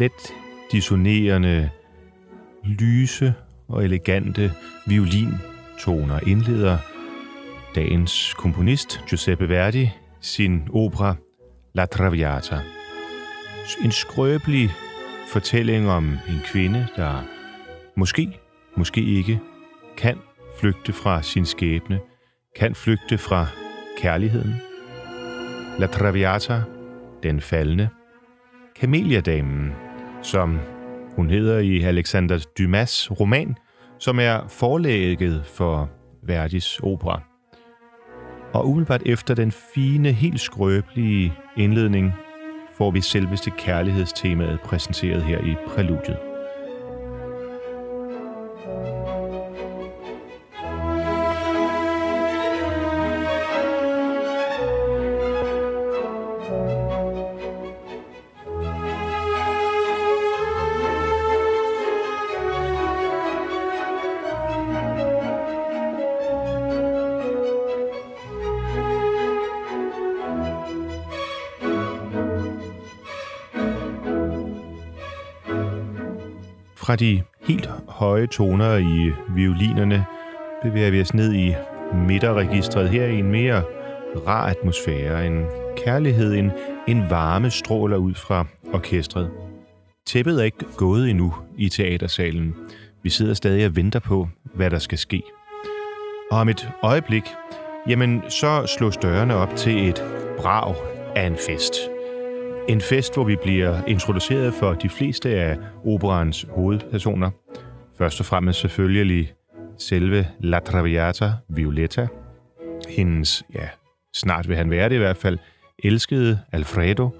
let dissonerende, lyse og elegante violintoner indleder dagens komponist Giuseppe Verdi sin opera La Traviata. En skrøbelig fortælling om en kvinde, der måske, måske ikke, kan flygte fra sin skæbne, kan flygte fra kærligheden. La Traviata, den faldende, Kameliadamen, som hun hedder i Alexander Dumas roman, som er forlægget for Verdis opera. Og umiddelbart efter den fine, helt skrøbelige indledning, får vi selveste kærlighedstemaet præsenteret her i præludiet. De helt høje toner i violinerne bevæger vi os ned i midterregistret her i en mere rar atmosfære. En kærlighed, en, en varme stråler ud fra orkestret. Tæppet er ikke gået endnu i teatersalen. Vi sidder stadig og venter på, hvad der skal ske. Og om et øjeblik, jamen så slås dørene op til et brag af en fest. En fest, hvor vi bliver introduceret for de fleste af operans hovedpersoner. Først og fremmest selvfølgelig selve La Traviata Violetta. Hendes, ja, snart vil han være det i hvert fald, elskede Alfredo.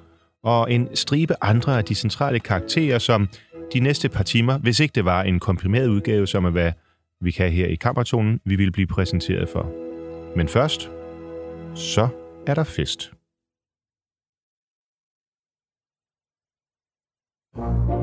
Og en stribe andre af de centrale karakterer, som de næste par timer, hvis ikke det var en komprimeret udgave, som er hvad vi kan her i kammertonen, vi vil blive præsenteret for. Men først, så er der fest. Libiamo,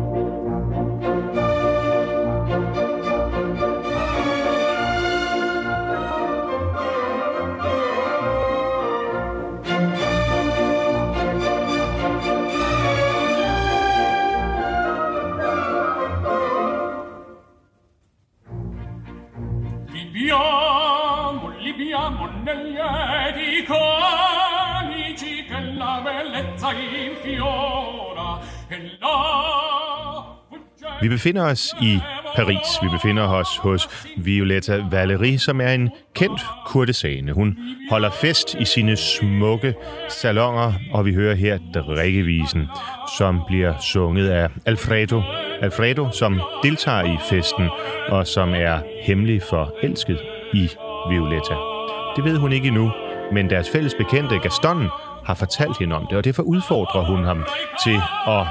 Vi befinder os i Paris. Vi befinder os hos Violetta Valéry, som er en kendt kurtisane. Hun holder fest i sine smukke salonger, og vi hører her drikkevisen, som bliver sunget af Alfredo. Alfredo, som deltager i festen, og som er hemmelig forelsket i Violetta. Det ved hun ikke endnu, men deres fælles bekendte Gaston har fortalt hende om det, og derfor udfordrer hun ham til at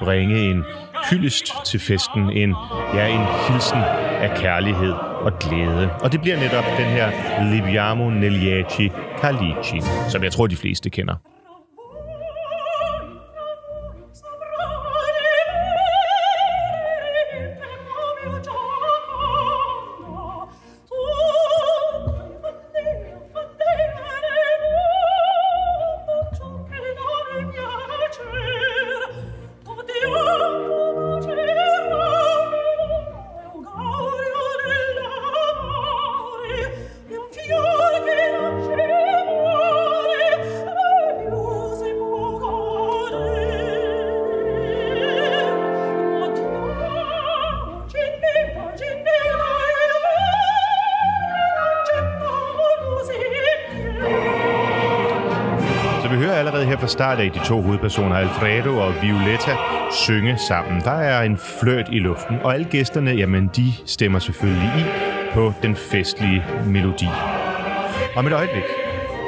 bringe en hyldest til festen, en, ja, en hilsen af kærlighed og glæde. Og det bliver netop den her Libiamo Neglieci Calici, som jeg tror, de fleste kender. Der her start af de to hovedpersoner, Alfredo og Violetta, synge sammen. Der er en fløjt i luften, og alle gæsterne, jamen de stemmer selvfølgelig i på den festlige melodi. Om et øjeblik,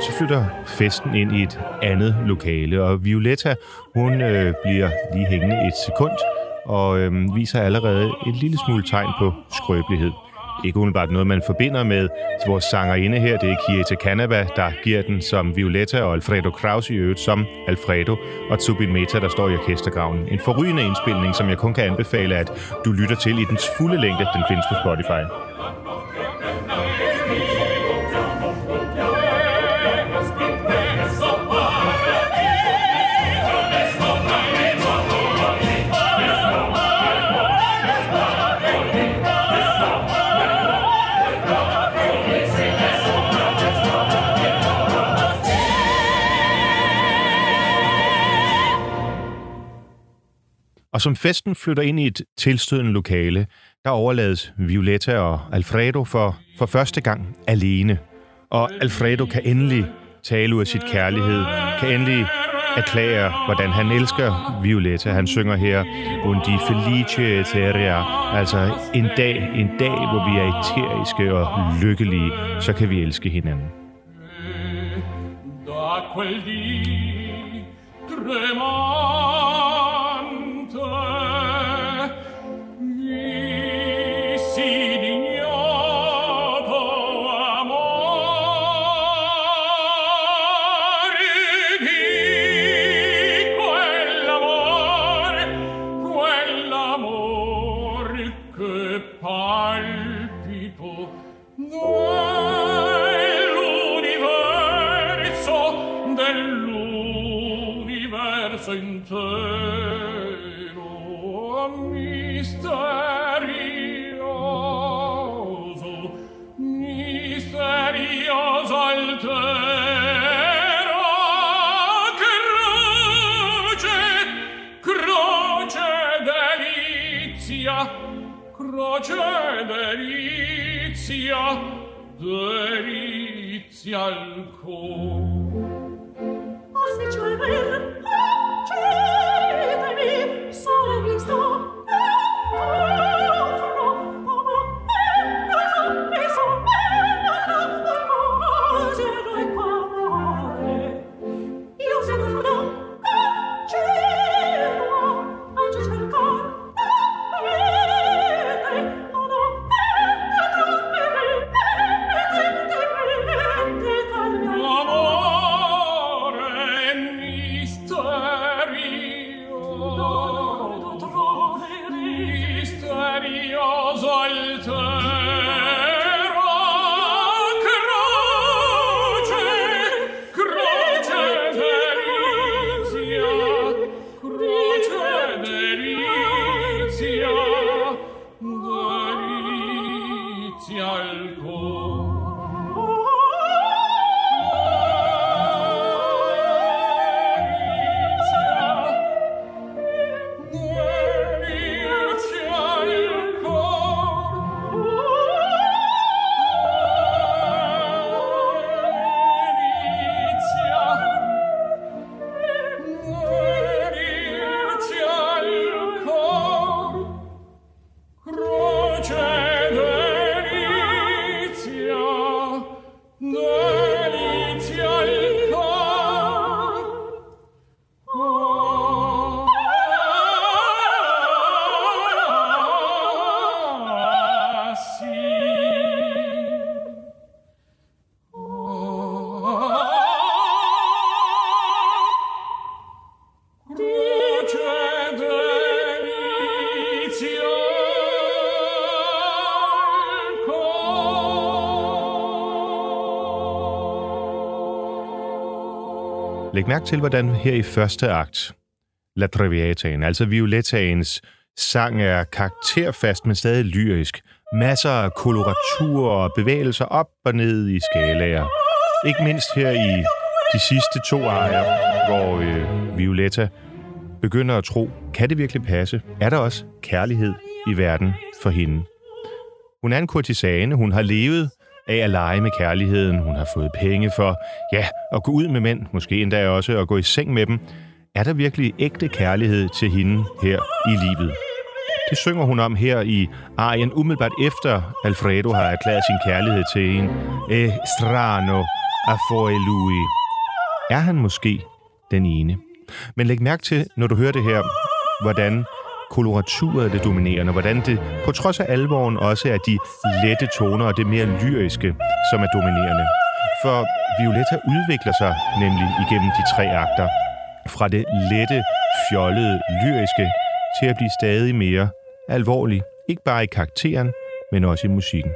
så flytter festen ind i et andet lokale, og Violetta, hun øh, bliver lige hængende et sekund, og øh, viser allerede et lille smule tegn på skrøbelighed. Ikke umiddelbart noget, man forbinder med vores sangerinde her. Det er Kieta Canava, der giver den som Violetta, og Alfredo Kraus i øvrigt som Alfredo, og Zubin Meta, der står i orkestergraven. En forrygende indspilning, som jeg kun kan anbefale, at du lytter til i dens fulde længde. Den findes på Spotify. Og som festen flytter ind i et tilstødende lokale, der overlades Violetta og Alfredo for, for første gang alene. Og Alfredo kan endelig tale ud af sit kærlighed, kan endelig erklære, hvordan han elsker Violetta. Han synger her, Un di felice eteria, altså en dag, en dag, hvor vi er eteriske og lykkelige, så kan vi elske hinanden. Da quel di tremante pace delizia delizia ancor o se ciò è vero Læg mærke til, hvordan her i første akt, La Traviataen, altså Violettaens sang er karakterfast, men stadig lyrisk. Masser af koloratur og bevægelser op og ned i skalaer. Ikke mindst her i de sidste to ejer, hvor øh, Violetta begynder at tro, kan det virkelig passe? Er der også kærlighed i verden for hende? Hun er en kurtisane, hun har levet af at lege med kærligheden, hun har fået penge for, ja, at gå ud med mænd, måske endda også at gå i seng med dem. Er der virkelig ægte kærlighed til hende her i livet? Det synger hun om her i arien umiddelbart efter Alfredo har erklæret sin kærlighed til en E strano a lui. Er han måske den ene? Men læg mærke til, når du hører det her, hvordan koloraturet det dominerende, hvordan det på trods af alvoren også er de lette toner og det mere lyriske, som er dominerende. For Violetta udvikler sig nemlig igennem de tre akter fra det lette, fjollede, lyriske til at blive stadig mere alvorlig. Ikke bare i karakteren, men også i musikken.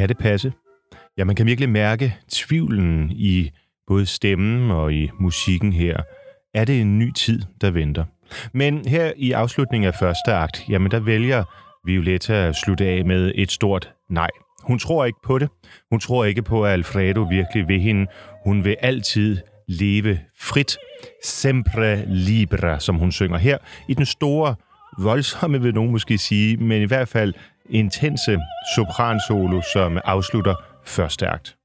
Kan det passe? Ja, man kan virkelig mærke tvivlen i både stemmen og i musikken her. Er det en ny tid, der venter? Men her i afslutningen af første akt, jamen der vælger Violetta at slutte af med et stort nej. Hun tror ikke på det. Hun tror ikke på, at Alfredo virkelig vil hende. Hun vil altid leve frit. Sempre libera, som hun synger her, i den store, voldsomme vil nogen måske sige, men i hvert fald intense sopransolo, som afslutter første akt.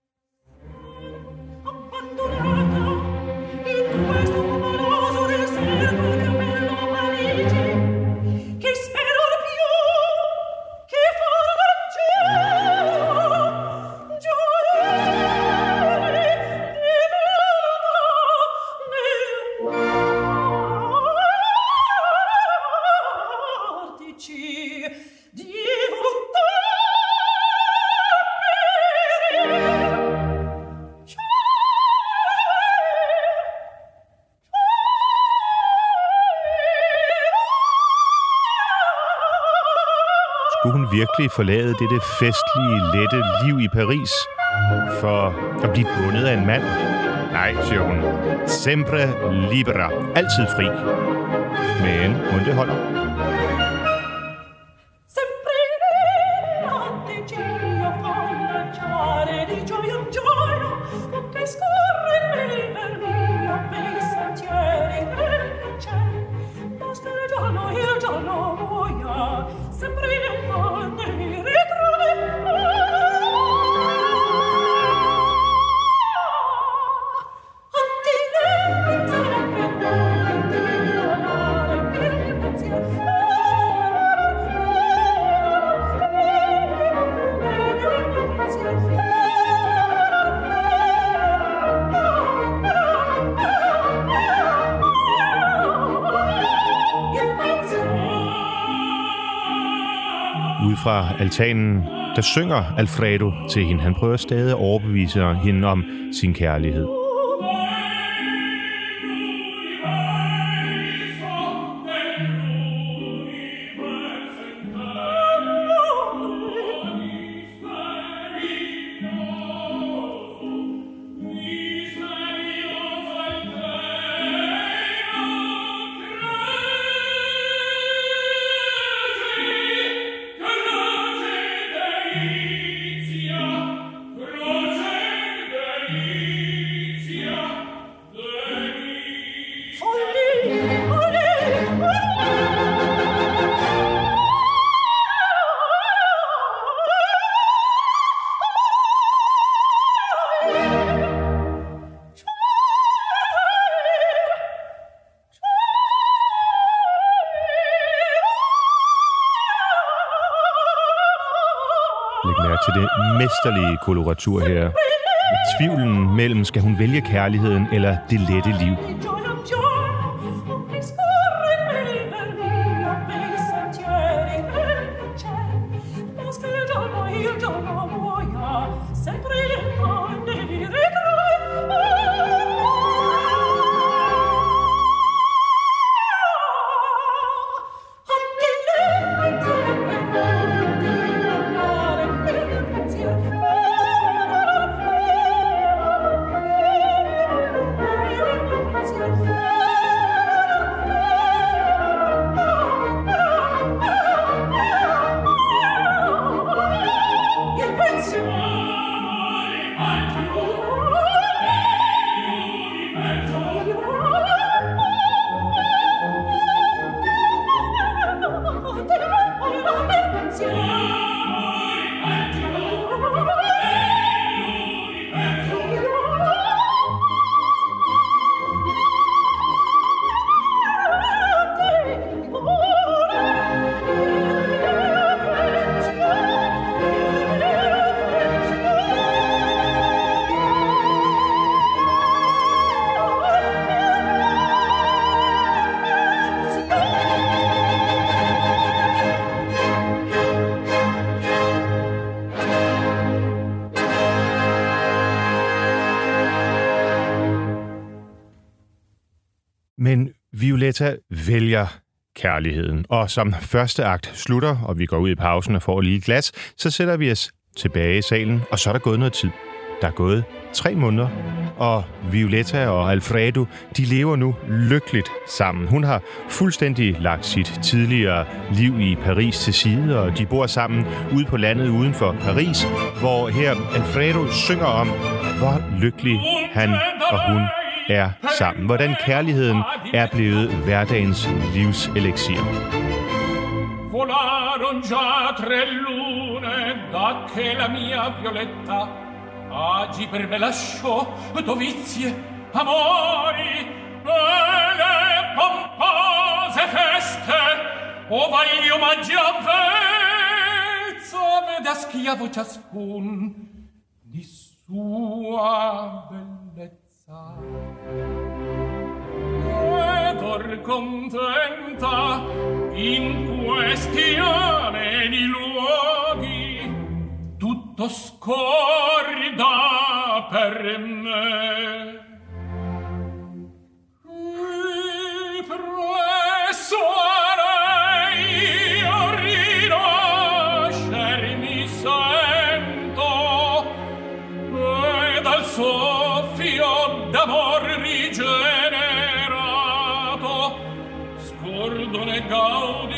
Virkelig forlade dette festlige, lette liv i Paris for at blive bundet af en mand? Nej, siger hun. Sempre libera. Altid fri. Men hun det holder. Altanen, der synger Alfredo til hende. Han prøver stadig at overbevise hende om sin kærlighed. Til det mesterlige koloratur her. Tvivlen mellem, skal hun vælge kærligheden eller det lette liv. Violetta vælger kærligheden. Og som første akt slutter, og vi går ud i pausen og får lige et glas, så sætter vi os tilbage i salen, og så er der gået noget tid. Der er gået tre måneder, og Violetta og Alfredo, de lever nu lykkeligt sammen. Hun har fuldstændig lagt sit tidligere liv i Paris til side, og de bor sammen ude på landet uden for Paris, hvor her Alfredo synger om, hvor lykkelig han og hun er sammen. Hvordan kærligheden er blevet hverdagens livseliksir. Volaron già tre lune da che la mia Violetta agi per me lasciò dovizie, amori, le pompose feste, o vagli omaggi a vezzo vede a schiavo ciascun di sua bellezza. cor contenta in questione di luoghi tutto scorda per me. E presso a lei io rinascer mi sento e dal soffio d'amor rigel gold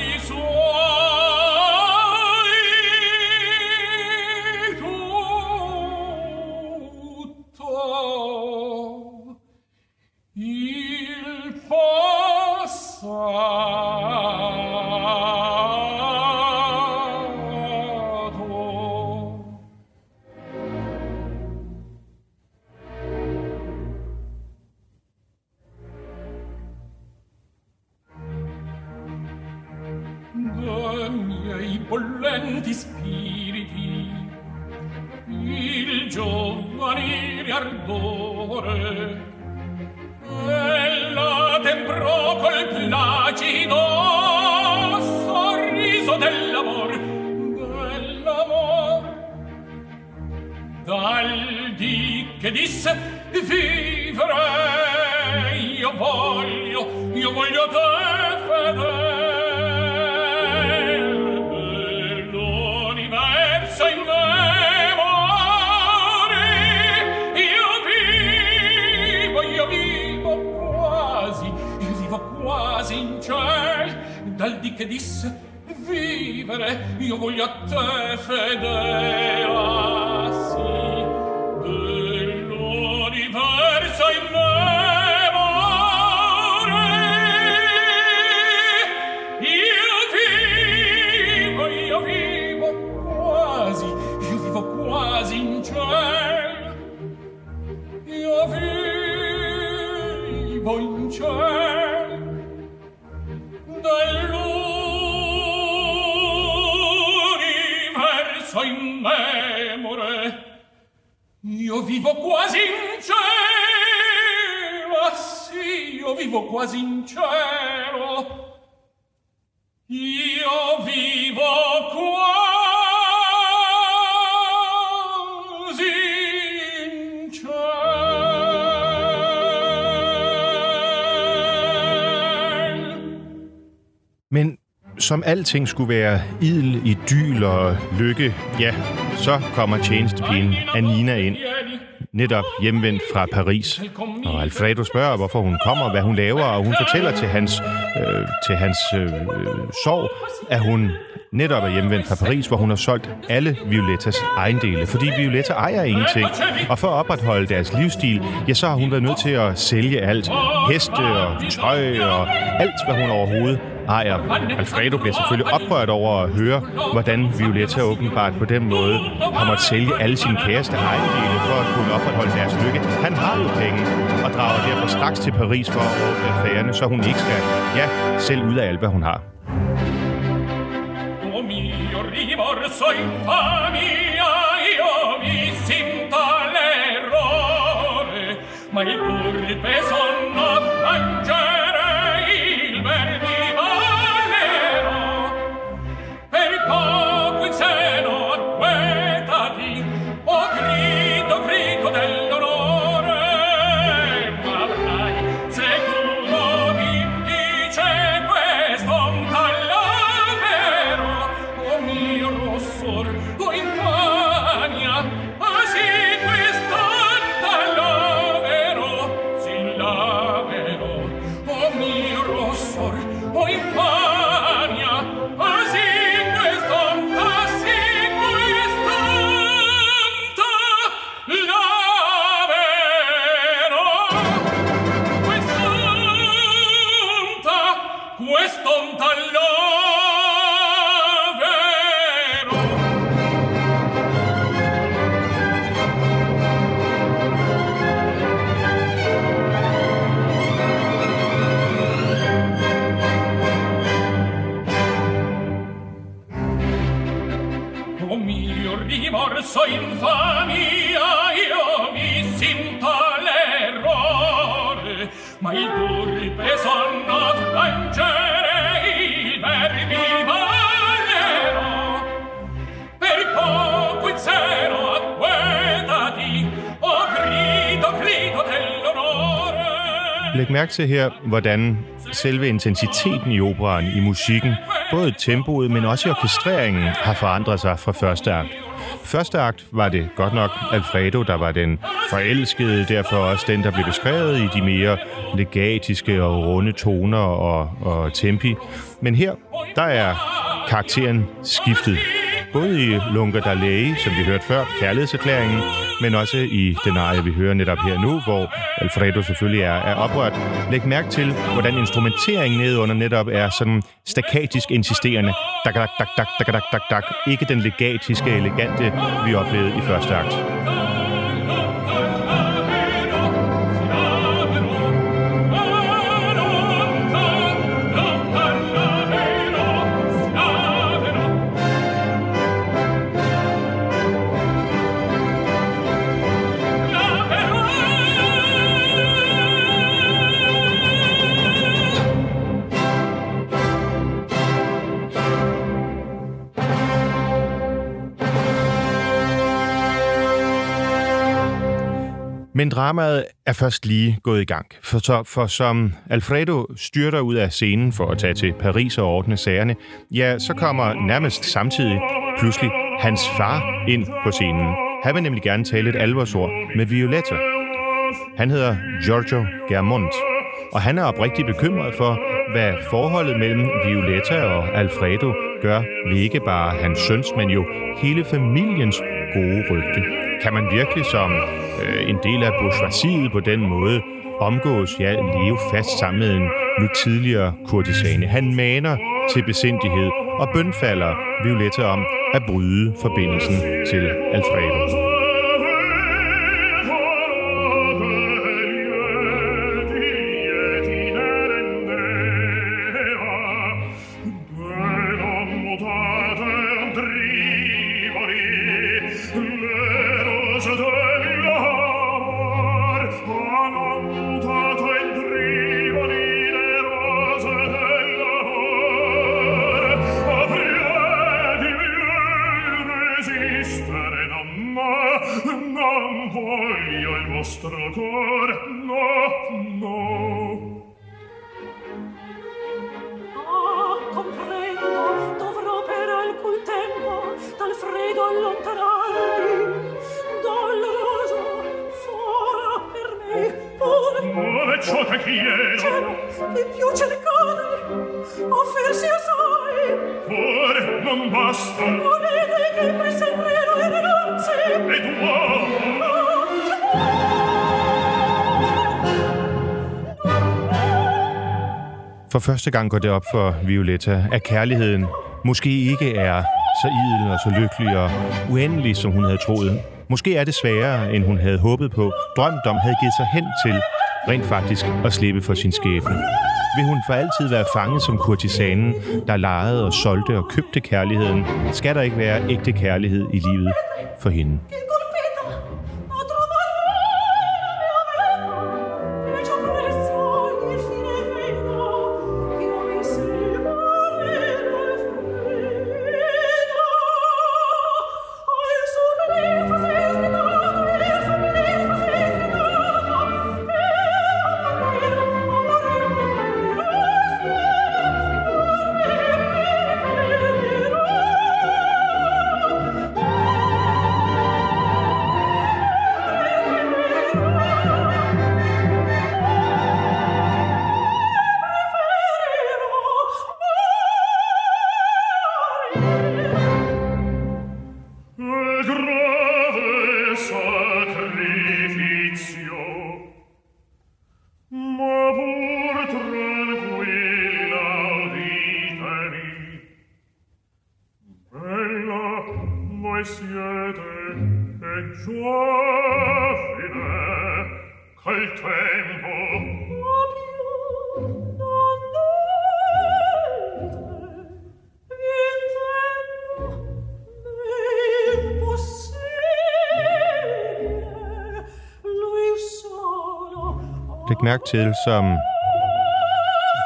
vivo quasi in cielo ah sì io vivo quasi in cielo. Io vivo quasi in Men som alting skulle være idel, idyl og lykke, ja, så kommer tjenestepigen Anina ind, netop hjemvendt fra Paris. Og Alfredo spørger, hvorfor hun kommer, hvad hun laver, og hun fortæller til hans, øh, til hans øh, sorg, at hun netop er hjemvendt fra Paris, hvor hun har solgt alle Violettas ejendele, fordi Violetta ejer ingenting. Og for at opretholde deres livsstil, ja, så har hun været nødt til at sælge alt. Heste og tøj og alt, hvad hun overhovedet ejer. Alfredo bliver selvfølgelig oprørt over at høre, hvordan Violetta åbenbart på den måde har måttet sælge alle sine kæreste ejendele for at kunne opretholde deres lykke. Han har jo penge og drager derfor straks til Paris for at åbne affærerne, så hun ikke skal, ja, selv ud af alt, hvad hun har. Mio rimorso infamia, io vissim l'errore, ma il mærke til her, hvordan selve intensiteten i operaen, i musikken, både tempoet, men også i orkestreringen, har forandret sig fra første akt. Første akt var det godt nok Alfredo, der var den forelskede, derfor også den, der blev beskrevet i de mere legatiske og runde toner og, og tempi. Men her, der er karakteren skiftet. Både i Lunga Dalei, som vi hørte før, kærlighedserklæringen, men også i den arie, vi hører netop her nu, hvor Alfredo selvfølgelig er, er oprørt. Læg mærke til, hvordan instrumenteringen nedunder netop er sådan staccatisk insisterende. Dak, dak, dak, dak, dak, dak, dak, dak. Ikke den legatiske, elegante, vi oplevede i første akt. Men dramaet er først lige gået i gang. For, så, for som Alfredo styrter ud af scenen for at tage til Paris og ordne sagerne, ja, så kommer nærmest samtidig pludselig hans far ind på scenen. Han vil nemlig gerne tale et alvorsord med Violetta. Han hedder Giorgio Germont, og han er oprigtigt bekymret for, hvad forholdet mellem Violetta og Alfredo gør ved ikke bare hans søns, men jo hele familiens gode rygte. Kan man virkelig som øh, en del af bourgeoisiet på den måde omgås, ja, leve fast sammen med en nu tidligere kurtisane? Han maner til besindighed og bønfalder Violetta om at bryde forbindelsen til Alfredo. For første gang går det op for Violetta, at kærligheden måske ikke er så idel og så lykkelig og uendelig, som hun havde troet. Måske er det sværere, end hun havde håbet på, drømt om, havde givet sig hen til rent faktisk at slippe for sin skæbne. Vil hun for altid være fanget som kurtisanen, der lejede og solgte og købte kærligheden? Skal der ikke være ægte kærlighed i livet for hende? Mærke til, som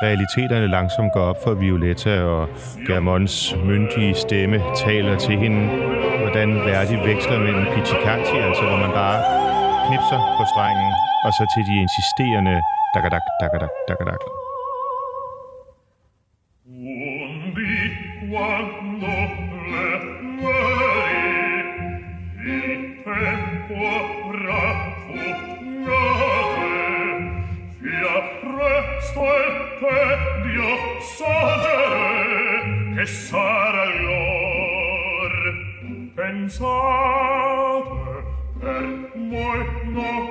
realiteterne langsomt går op for Violetta, og Germons myndige stemme taler til hende, hvordan værdig veksler mellem pizzicati, altså hvor man bare knipser på strengen, og så til de insisterende dakadak, dakadak, dagadak. e sarà l'or. Pensate per moi no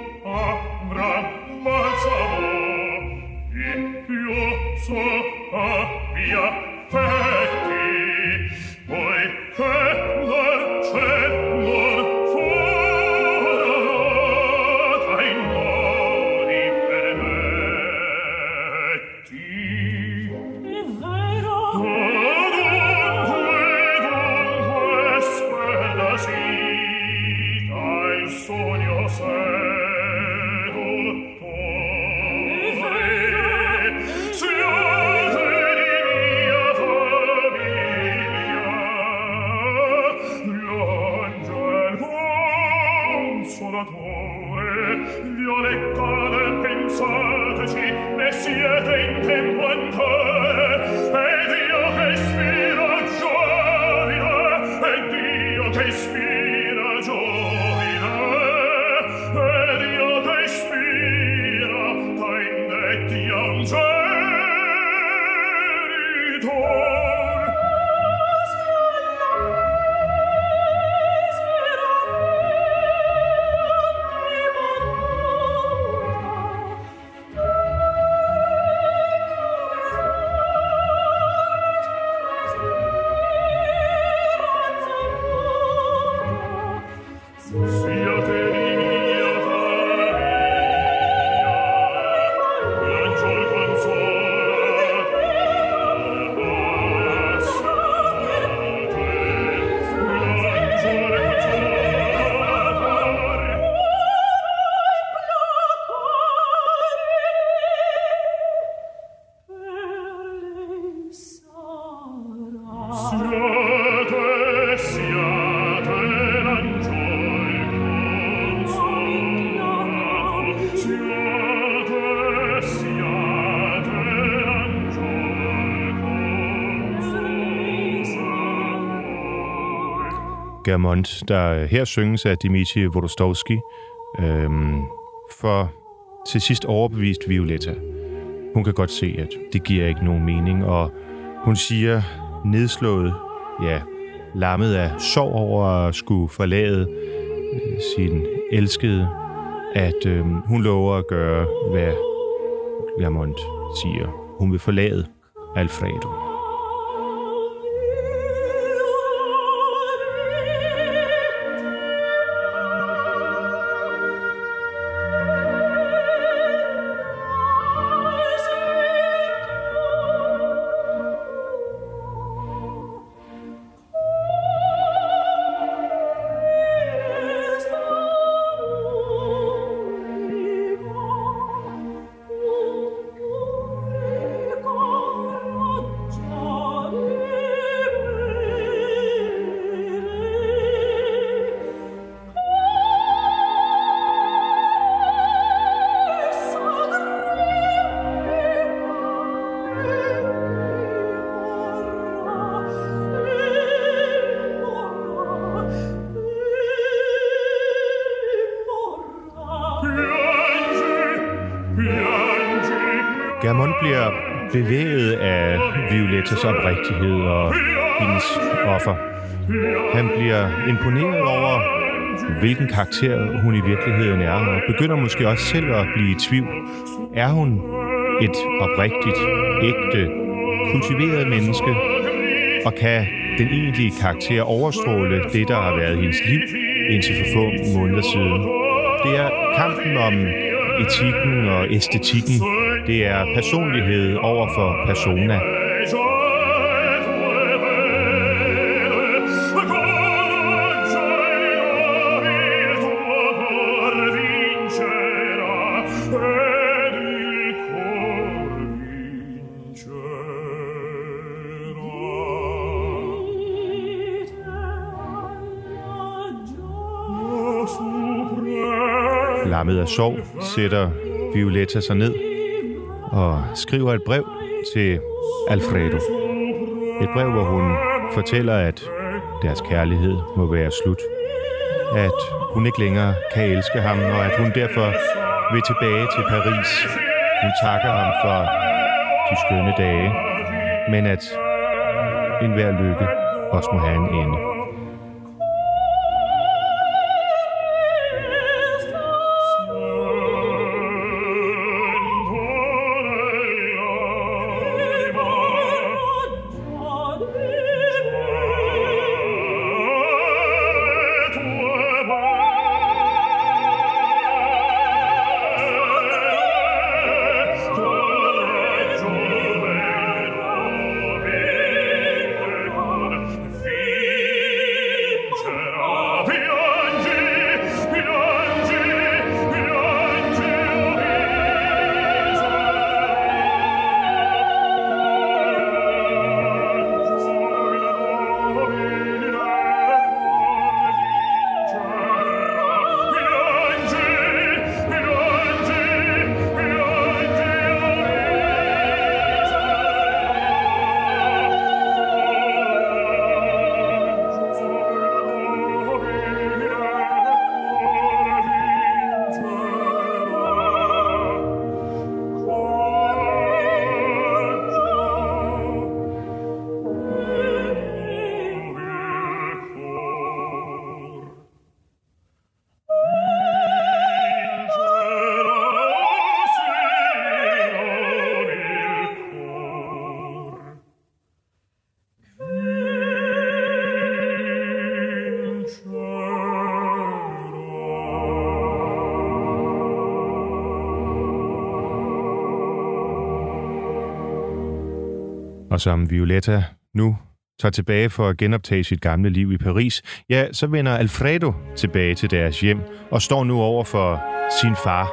consolato. Germont, der øh, her synges af Dimitri Vodostovski, øhm, for til sidst overbevist Violetta. Hun kan godt se, at det giver ikke nogen mening, og hun siger nedslået, ja, lammet af sorg over at skulle forlade øh, sin elskede, at øh, hun lover at gøre, hvad Germont siger. Hun vil forlade Alfredo. Bliver bevæget af Violettas oprigtighed og hendes offer. Han bliver imponeret over, hvilken karakter hun i virkeligheden er, og begynder måske også selv at blive i tvivl. Er hun et oprigtigt, ægte, kultiveret menneske, og kan den egentlige karakter overstråle det, der har været hendes liv indtil for få måneder siden? Det er kampen om etikken og æstetikken. Det er personlighed over for persona. Lammet af sov sætter Violetta sig ned og skriver et brev til Alfredo. Et brev, hvor hun fortæller, at deres kærlighed må være slut. At hun ikke længere kan elske ham, og at hun derfor vil tilbage til Paris. Hun takker ham for de skønne dage, men at enhver lykke også må have en ende. Og som Violetta nu tager tilbage for at genoptage sit gamle liv i Paris, ja, så vender Alfredo tilbage til deres hjem og står nu over for sin far.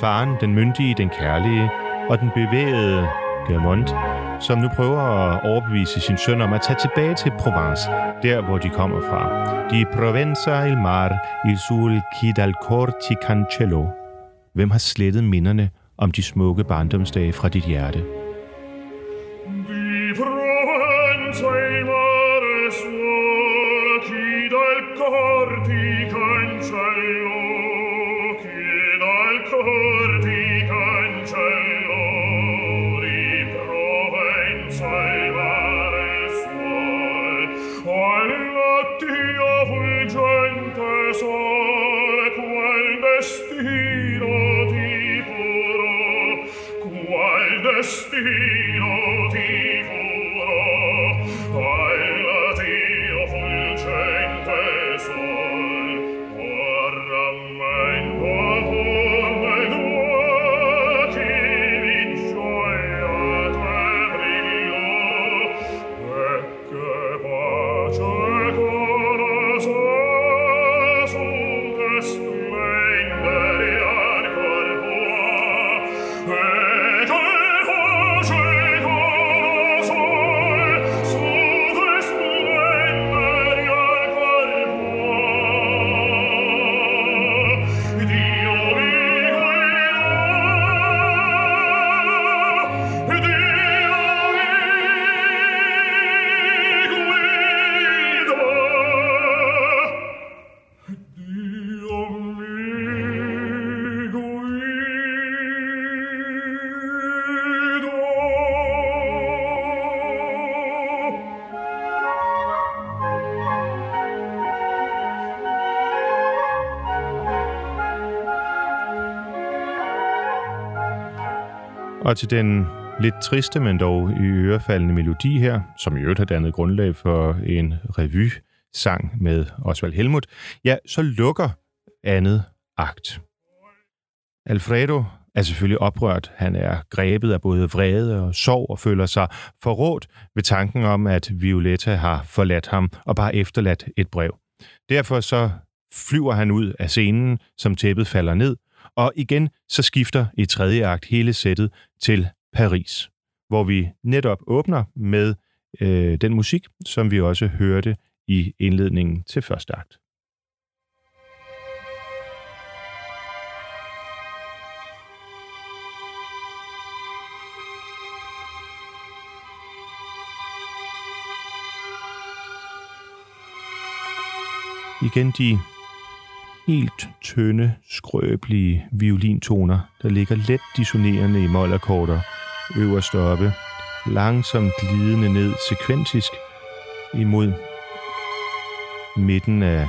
Faren, den myndige, den kærlige og den bevægede Germont, som nu prøver at overbevise sin søn om at tage tilbage til Provence, der hvor de kommer fra. Di Provenza il mar, il sul kidalcor dal ti cancello. Hvem har slettet minderne om de smukke barndomsdage fra dit hjerte? Og til den lidt triste, men dog i ørefaldende melodi her, som i øvrigt har dannet grundlag for en revy-sang med Osvald Helmut, ja, så lukker andet akt. Alfredo er selvfølgelig oprørt. Han er grebet af både vrede og sorg og føler sig forrådt ved tanken om, at Violetta har forladt ham og bare efterladt et brev. Derfor så flyver han ud af scenen, som tæppet falder ned, og igen så skifter i tredje akt hele sættet til Paris, hvor vi netop åbner med øh, den musik, som vi også hørte i indledningen til første akt. Igen de helt tynde, skrøbelige violintoner, der ligger let dissonerende i molakkorder øverst oppe, langsomt glidende ned sekventisk imod midten af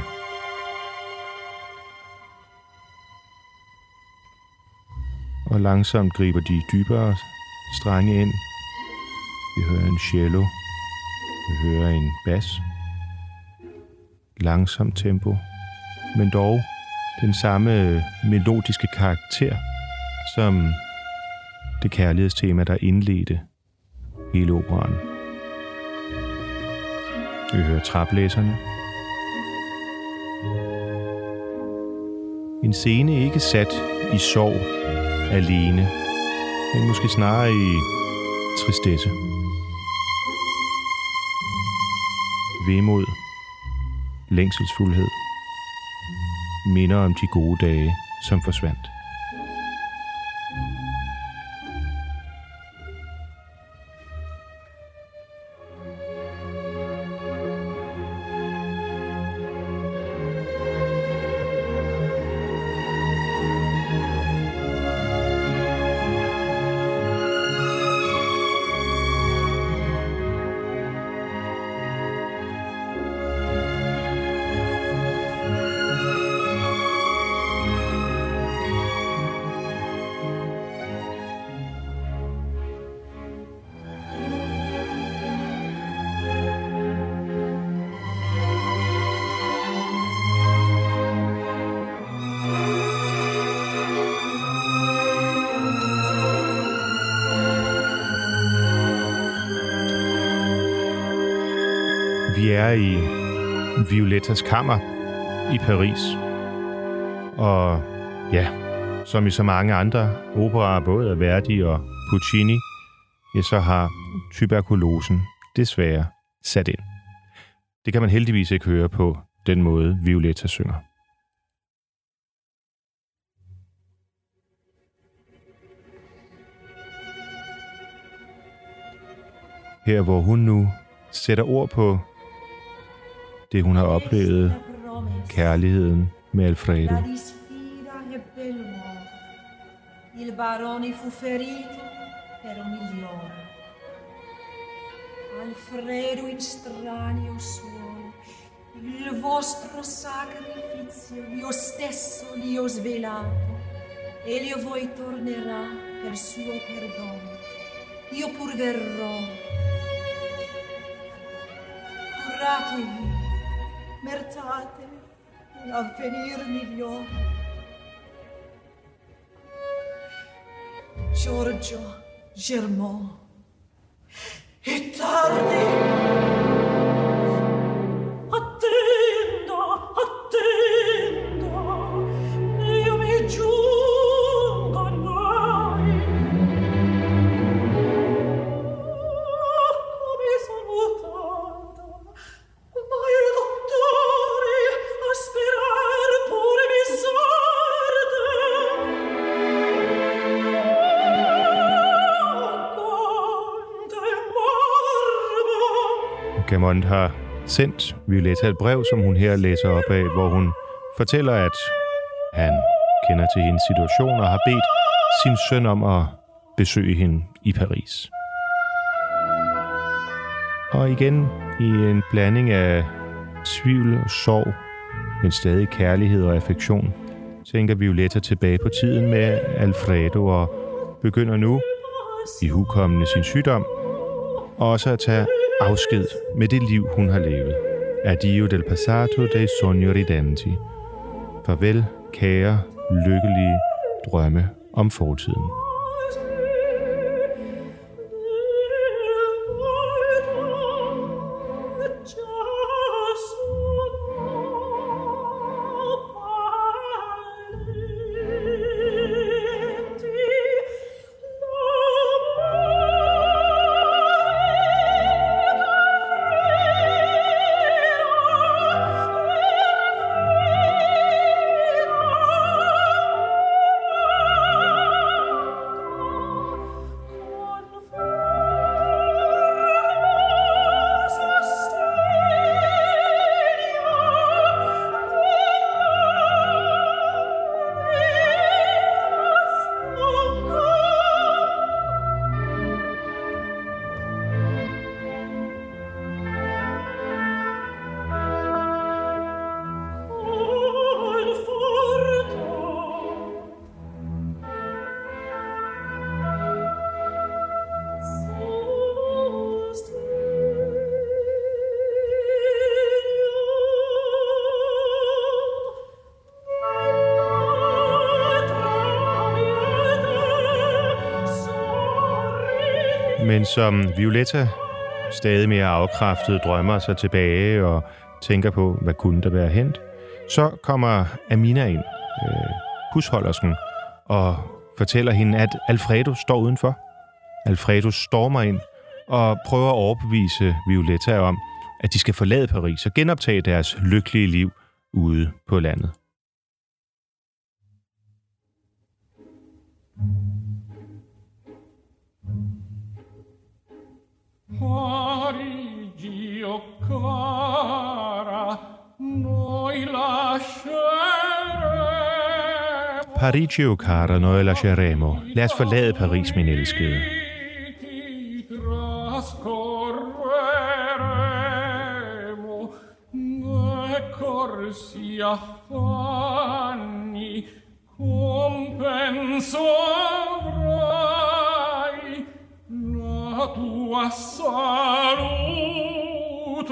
og langsomt griber de dybere strenge ind. Vi hører en cello. Vi hører en bas. Langsomt tempo, men dog den samme øh, melodiske karakter som det kærlighedstema, der indledte hele operaen. Vi hører traplæserne. En scene ikke sat i sorg alene, men måske snarere i tristesse. Vemod, længselsfuldhed, minder om de gode dage, som forsvandt. Violettas kammer i Paris. Og ja, som i så mange andre operaer, både af Verdi og Puccini, ja, så har tuberkulosen desværre sat ind. Det kan man heldigvis ikke høre på den måde, Violetta synger. Her hvor hun nu sætter ord på det, hun har oplevet, kærligheden med Alfredo. Il barone fu ferito per un migliore. Alfredo in stranio suolo, il vostro sacrificio io stesso li ho svelato, e io voi tornerà per suo perdono. Io pur verrò. Curatevi, mertate un avvenir migliore. Giorgio Germont. È tardi. Gamond har sendt Violetta et brev, som hun her læser op af, hvor hun fortæller, at han kender til hendes situation og har bedt sin søn om at besøge hende i Paris. Og igen i en blanding af tvivl og sorg, men stadig kærlighed og affektion, tænker Violetta tilbage på tiden med Alfredo og begynder nu, i hukommende sin sygdom, også at tage afsked med det liv, hun har levet. Addio del passato dei sogni ridenti. Farvel, kære, lykkelige drømme om fortiden. Men som Violetta stadig mere afkræftet drømmer sig tilbage og tænker på, hvad kunne der være hent, så kommer Amina ind, øh, husholdersken, og fortæller hende, at Alfredo står udenfor. Alfredo stormer ind og prøver at overbevise Violetta om, at de skal forlade Paris og genoptage deres lykkelige liv ude på landet. Parigio, cara, noi lasceremo. Lad os forlade Paris, min elskede. Corsi affanni compenso avrai la tua salute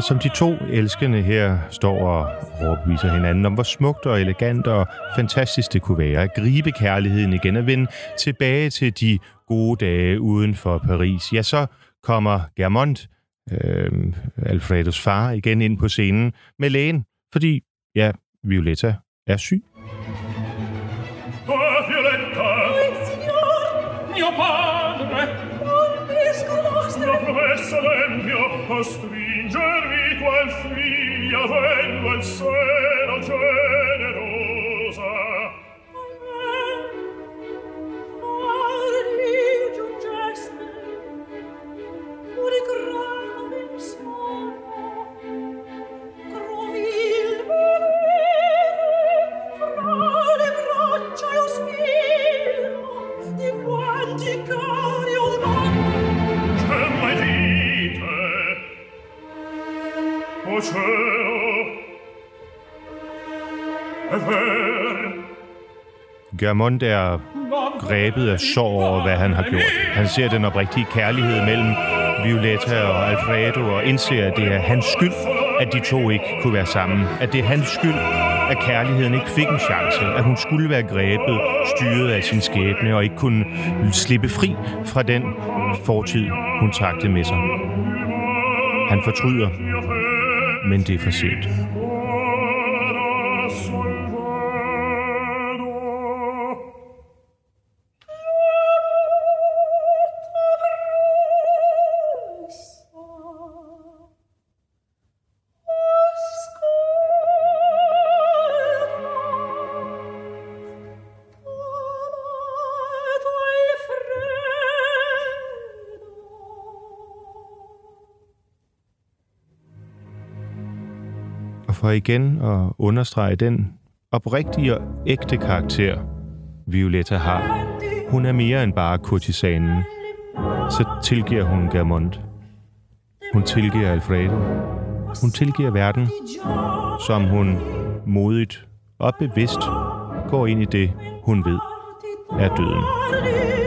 Og som de to elskende her står og overbeviser hinanden om, hvor smukt og elegant og fantastisk det kunne være at gribe kærligheden igen og vende tilbage til de gode dage uden for Paris, ja, så kommer Germont, øh, Alfredos far, igen ind på scenen med lægen, fordi, ja, Violetta er syg. Violetta, Signor, Mio padre, non riesco la vostra promessa a stringermi qual figlia vengo al sole. Germont er grebet af sorg over, hvad han har gjort. Han ser den oprigtige kærlighed mellem Violetta og Alfredo og indser, at det er hans skyld, at de to ikke kunne være sammen. At det er hans skyld, at kærligheden ikke fik en chance, at hun skulle være grebet, styret af sin skæbne og ikke kunne slippe fri fra den fortid, hun trakte med sig. Han fortryder, men det er for sent. For igen at understrege den oprigtige og ægte karakter, Violetta har. Hun er mere end bare kurtisanen. Så tilgiver hun Germont. Hun tilgiver Alfredo. Hun tilgiver verden, som hun modigt og bevidst går ind i det, hun ved er døden.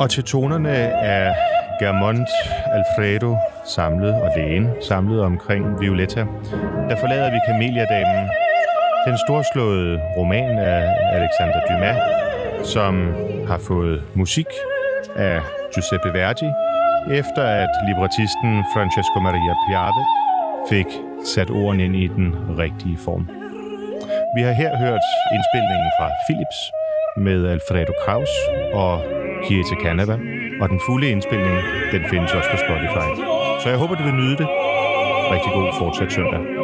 Og til tonerne af Germont, Alfredo samlet og lægen samlet omkring Violetta, der forlader vi Kameliadamen, den storslåede roman af Alexander Dumas, som har fået musik af Giuseppe Verdi, efter at librettisten Francesco Maria Piave fik sat ordene ind i den rigtige form. Vi har her hørt indspilningen fra Philips med Alfredo Kraus og Kieta Canada, og den fulde indspilning, den findes også på Spotify. Så jeg håber, du vil nyde det. Rigtig god fortsat søndag.